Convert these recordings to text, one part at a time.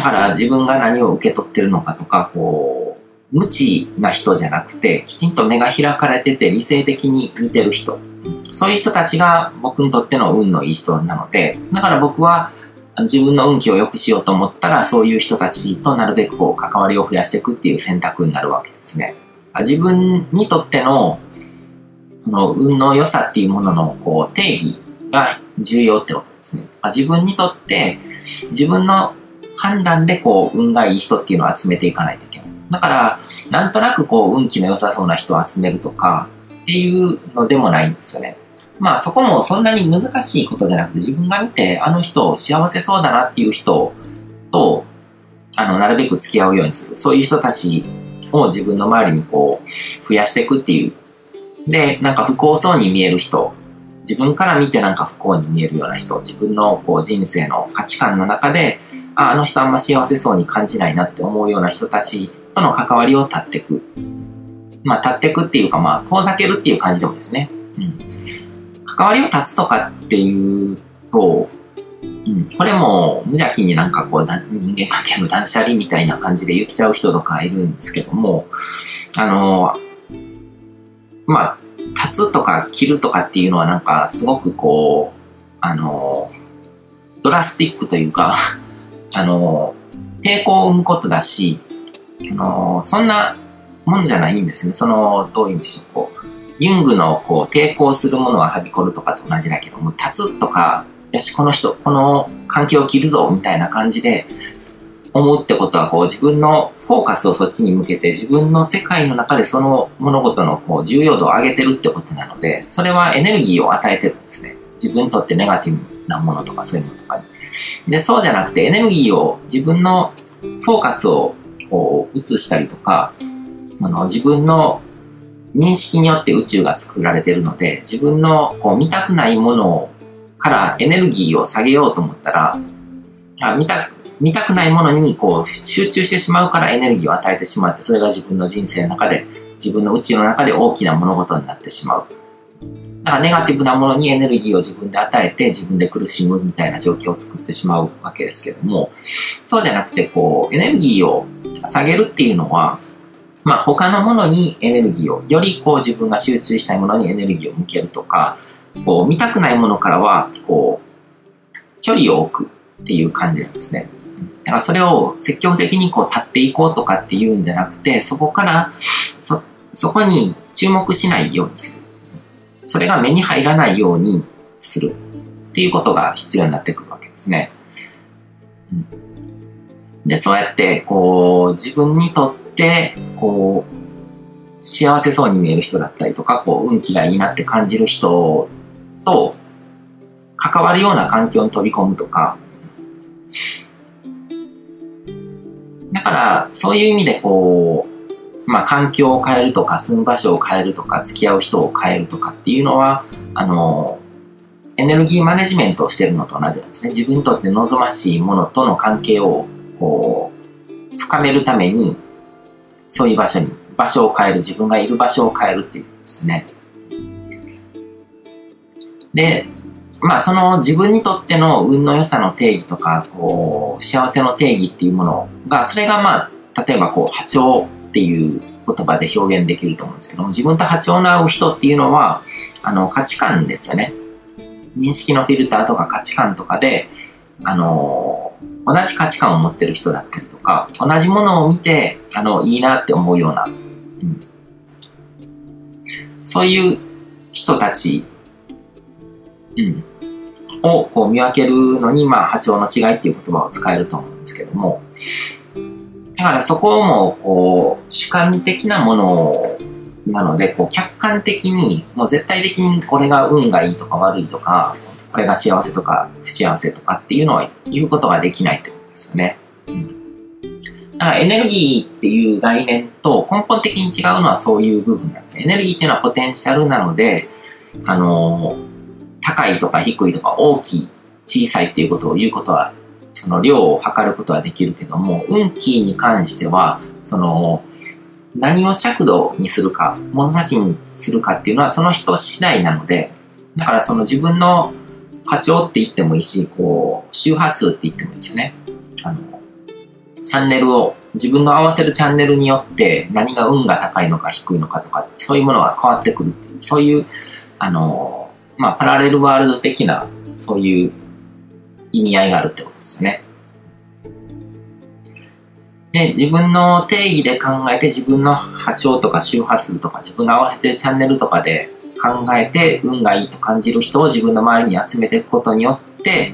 だから自分が何を受け取ってるのかとか、こう、無知な人じゃなくて、きちんと目が開かれてて理性的に見てる人。そういう人たちが僕にとっての運のいい人なので、だから僕は自分の運気を良くしようと思ったら、そういう人たちとなるべくこう関わりを増やしていくっていう選択になるわけですね。自分にとってのこの運の良さっていうもののこう定義が重要ってことですね。自分にとって自分の判断でこう運がいい人っていうのを集めていかないといけない。だから、なんとなくこう運気の良さそうな人を集めるとかっていうのでもないんですよね。まあそこもそんなに難しいことじゃなくて自分が見てあの人幸せそうだなっていう人とあのなるべく付き合うようにする。そういう人たちを自分の周りにこう増やしていくっていう。で、なんか不幸そうに見える人、自分から見てなんか不幸に見えるような人、自分のこう人生の価値観の中で、ああの人あんま幸せそうに感じないなって思うような人たちとの関わりを断っていく。まあ、断っていくっていうか、まあ、遠ざけるっていう感じでもですね。うん。関わりを断つとかっていうと、うん、これも無邪気になんかこう人間関係の断捨離みたいな感じで言っちゃう人とかいるんですけども、あの、まあ、立つとか切るとかっていうのはなんかすごくこう、あの、ドラスティックというかあの、抵抗を生むことだし、あの、そんなもんじゃないんですね。その、どういうんでしょう、こう、ユングのこう抵抗するものははびこるとかと同じだけども、立つとか、よし、この人、この環境を切るぞ、みたいな感じで思うってことは、こう自分のフォーカスをそっちに向けて、自分の世界の中でその物事のこう重要度を上げてるってことなので、それはエネルギーを与えてるんですね。自分にとってネガティブなものとかそういうものとかに。で、そうじゃなくてエネルギーを自分のフォーカスをこう移したりとか、あの自分の認識によって宇宙が作られてるので、自分のこう見たくないものからエネルギーを下げようと思ったら、あ見た見たくないものにこう集中してしまうからエネルギーを与えてしまって、それが自分の人生の中で、自分の宇宙の中で大きな物事になってしまう。だからネガティブなものにエネルギーを自分で与えて自分で苦しむみたいな状況を作ってしまうわけですけども、そうじゃなくてこうエネルギーを下げるっていうのは、まあ他のものにエネルギーを、よりこう自分が集中したいものにエネルギーを向けるとか、こう見たくないものからは、こう、距離を置くっていう感じなんですね。だからそれを積極的にこう立っていこうとかっていうんじゃなくて、そこから、そ、そこに注目しないようにする。それが目に入らないようにするっていうことが必要になってくるわけですね。で、そうやって、こう、自分にとって、こう、幸せそうに見える人だったりとか、こう、運気がいいなって感じる人と、関わるような環境に飛び込むとか、だから、そういう意味で、こう、まあ、環境を変えるとか、住む場所を変えるとか、付き合う人を変えるとかっていうのは、あの、エネルギーマネジメントをしてるのと同じなんですね。自分にとって望ましいものとの関係を、こう、深めるために、そういう場所に、場所を変える、自分がいる場所を変えるっていうんですね。で、まあその自分にとっての運の良さの定義とか、こう、幸せの定義っていうものが、それがまあ、例えばこう、波長っていう言葉で表現できると思うんですけども、自分と波長の合う人っていうのは、あの、価値観ですよね。認識のフィルターとか価値観とかで、あの、同じ価値観を持ってる人だったりとか、同じものを見て、あの、いいなって思うような、うん、そういう人たち、うん、をこう見分けるのに、まあ、波長の違いっていう言葉を使えると思うんですけども、だからそこも、こう、主観的なものなので、こう、客観的に、もう絶対的にこれが運がいいとか悪いとか、これが幸せとか不幸せとかっていうのは言うことができないってことですよね。うん。だからエネルギーっていう概念と根本的に違うのはそういう部分なんですね。エネルギーっていうのはポテンシャルなので、あのー高いとか低いとか大きい、小さいっていうことを言うことは、その量を測ることはできるけども、運気に関しては、その、何を尺度にするか、物差しにするかっていうのはその人次第なので、だからその自分の波長って言ってもいいし、こう、周波数って言ってもいいですよね。あの、チャンネルを、自分の合わせるチャンネルによって何が運が高いのか低いのかとか、そういうものが変わってくるっていう、そういう、あの、まあ、パラレルワールド的な、そういう意味合いがあるってことですね。で、自分の定義で考えて自分の波長とか周波数とか自分が合わせてるチャンネルとかで考えて運がいいと感じる人を自分の周りに集めていくことによって、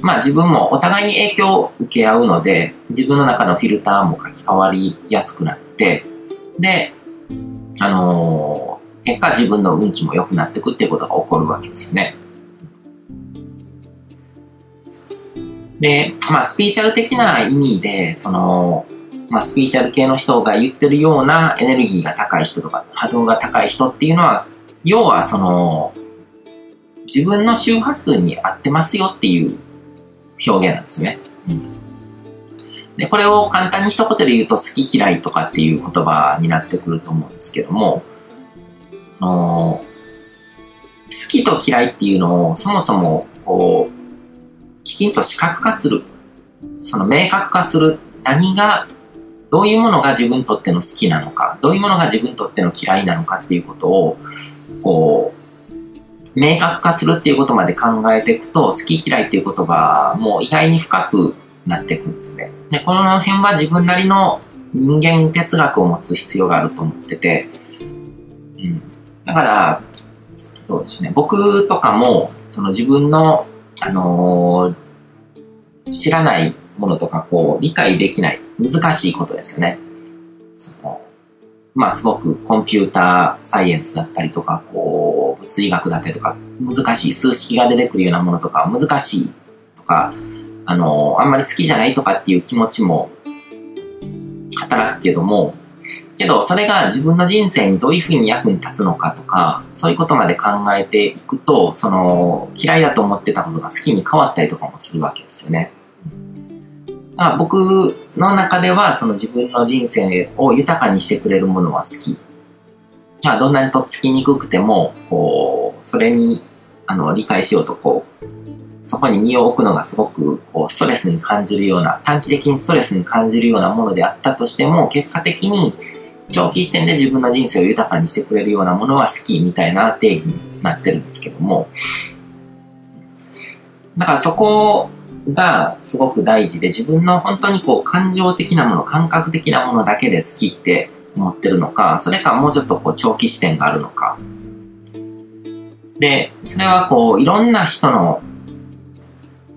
まあ自分もお互いに影響を受け合うので、自分の中のフィルターも書き換わりやすくなって、で、あのー、結果自分の運気も良くなっていくっていうことが起こるわけですよね。で、まあ、スピーチャル的な意味で、その、まあ、スピーチャル系の人が言ってるようなエネルギーが高い人とか、波動が高い人っていうのは、要はその、自分の周波数に合ってますよっていう表現なんですね。うん。で、これを簡単に一言で言うと好き嫌いとかっていう言葉になってくると思うんですけども、の好きと嫌いっていうのをそもそもこうきちんと視覚化する。その明確化する。何が、どういうものが自分にとっての好きなのか、どういうものが自分にとっての嫌いなのかっていうことを、こう、明確化するっていうことまで考えていくと、好き嫌いっていう言葉も意外に深くなっていくんですね。で、この辺は自分なりの人間哲学を持つ必要があると思ってて、うん。だから、そうですね。僕とかも、その自分のあのー、知らないものとか、こう、理解できない、難しいことですよね。その、まあ、すごくコンピューターサイエンスだったりとか、こう、物理学だったりとか、難しい、数式が出てくるようなものとか、難しいとか、あのー、あんまり好きじゃないとかっていう気持ちも働くけども、けど、それが自分の人生にどういうふうに役に立つのかとか、そういうことまで考えていくと、その、嫌いだと思ってたことが好きに変わったりとかもするわけですよね。だから僕の中では、その自分の人生を豊かにしてくれるものは好き。まあ、どんなにとっつきにくくても、こう、それに、あの、理解しようと、こう、そこに身を置くのがすごくこうストレスに感じるような、短期的にストレスに感じるようなものであったとしても、結果的に長期視点で自分の人生を豊かにしてくれるようなものは好きみたいな定義になってるんですけども、だからそこがすごく大事で自分の本当にこう感情的なもの、感覚的なものだけで好きって思ってるのか、それかもうちょっとこう長期視点があるのか。で、それはこういろんな人の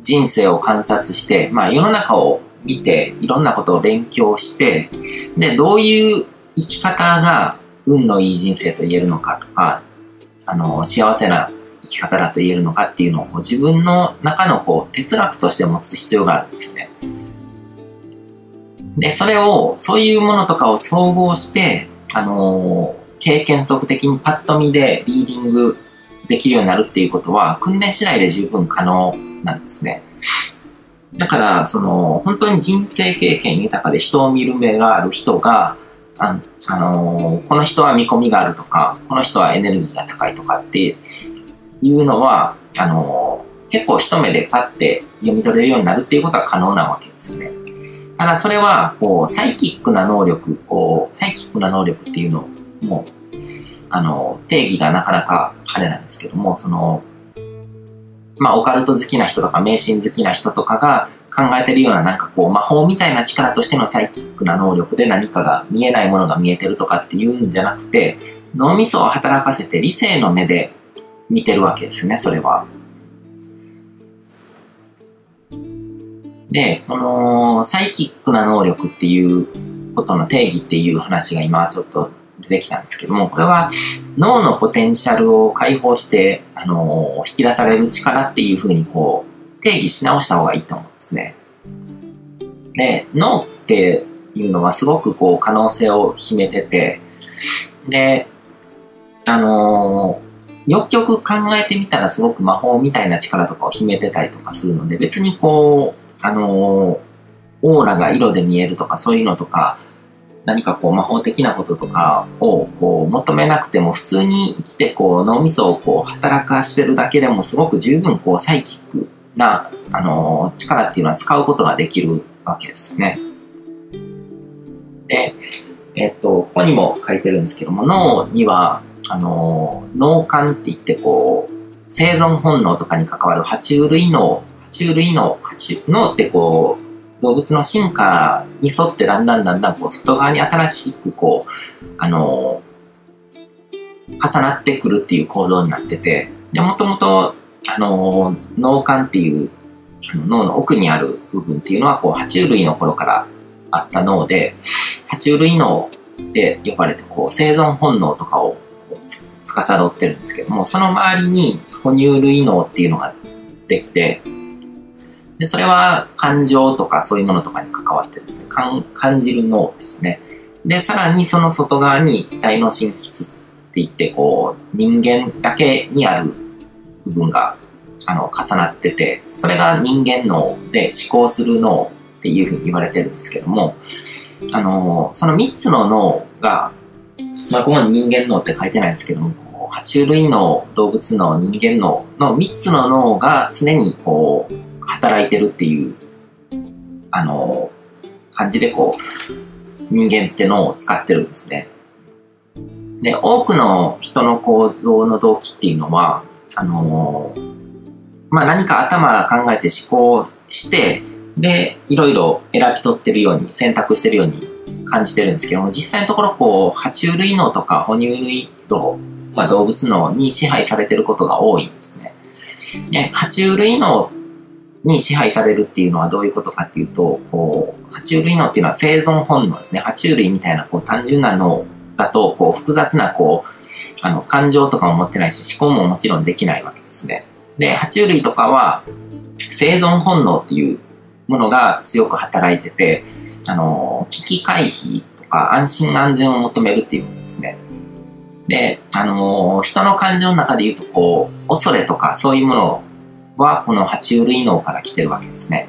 人生を観察して、まあ世の中を見ていろんなことを勉強して、で、どういう生き方が運のいい人生と言えるのかとか、あの、幸せな生き方だと言えるのかっていうのを自分の中のこう哲学として持つ必要があるんですよね。で、それを、そういうものとかを総合して、あの経験則的にパッと見でリーディングできるようになるっていうことは、訓練次第で十分可能なんですね。だから、その、本当に人生経験豊かで人を見る目がある人が、ああのー、この人は見込みがあるとか、この人はエネルギーが高いとかっていうのは、あのー、結構一目でパッて読み取れるようになるっていうことは可能なわけですよね。ただそれは、こう、サイキックな能力、こう、サイキックな能力っていうのも、あの、定義がなかなかあれなんですけども、その、まあ、オカルト好きな人とか、迷信好きな人とかが、考えてるようななんかこう魔法みたいな力としてのサイキックな能力で何かが見えないものが見えてるとかっていうんじゃなくて脳みそを働かせて理性の目で見てるわけですねそれは。で、このサイキックな能力っていうことの定義っていう話が今ちょっと出てきたんですけども、これは脳のポテンシャルを解放して、あの引き出される力っていうふうにこう、定義し直した方がいいと思うですね。で、脳っていうのはすごくこう可能性を秘めてて、で、あのー、よくよく考えてみたらすごく魔法みたいな力とかを秘めてたりとかするので、別にこう、あのー、オーラが色で見えるとかそういうのとか、何かこう魔法的なこととかをこう求めなくても普通に生きてこう脳みそをこう働かしてるだけでもすごく十分こうサイキックな、あの、力っていうのは使うことができるわけですよね。で、えっ、と、ここにも書いてるんですけども、脳には、あの、脳幹って言って、こう、生存本能とかに関わる爬虫類脳、爬虫類脳、爬虫脳ってこう、動物の進化に沿ってだんだんだんだんこう外側に新しくこう、あの、重なってくるっていう構造になってて、で、もともと、あの、脳幹っていう脳の奥にある部分っていうのは、こう、爬虫類の頃からあった脳で、爬虫類脳で呼ばれて、こう、生存本能とかを司ってるんですけども、その周りに哺乳類脳っていうのができて、で、それは感情とかそういうものとかに関わってですね、感じる脳ですね。で、さらにその外側に大脳神経質って言って、こう、人間だけにある部分が、あの、重なってて、それが人間脳で思考する脳っていうふうに言われてるんですけども、あの、その3つの脳が、まあ、ここに人間脳って書いてないですけども、爬虫類脳、動物脳、人間脳の3つの脳が常にこう、働いてるっていう、あの、感じでこう、人間って脳を使ってるんですね。で、多くの人の行動の動機っていうのは、あのまあ、何か頭考えて思考して、で、いろいろ選び取ってるように、選択してるように感じてるんですけども、実際のところ、こう、爬虫類脳とか哺乳類脳、まあ、動物脳に支配されてることが多いんですね。で、爬虫類脳に支配されるっていうのはどういうことかっていうと、こう、爬虫類脳っていうのは生存本能ですね。爬虫類みたいなこう単純な脳だと、こう、複雑なこう、あの、感情とかも持ってないし、思考ももちろんできないわけですね。で、爬虫類とかは、生存本能っていうものが強く働いてて、あの、危機回避とか安心安全を求めるっていうんですね。で、あの、人の感情の中で言うと、こう、恐れとかそういうものは、この爬虫類脳から来てるわけですね。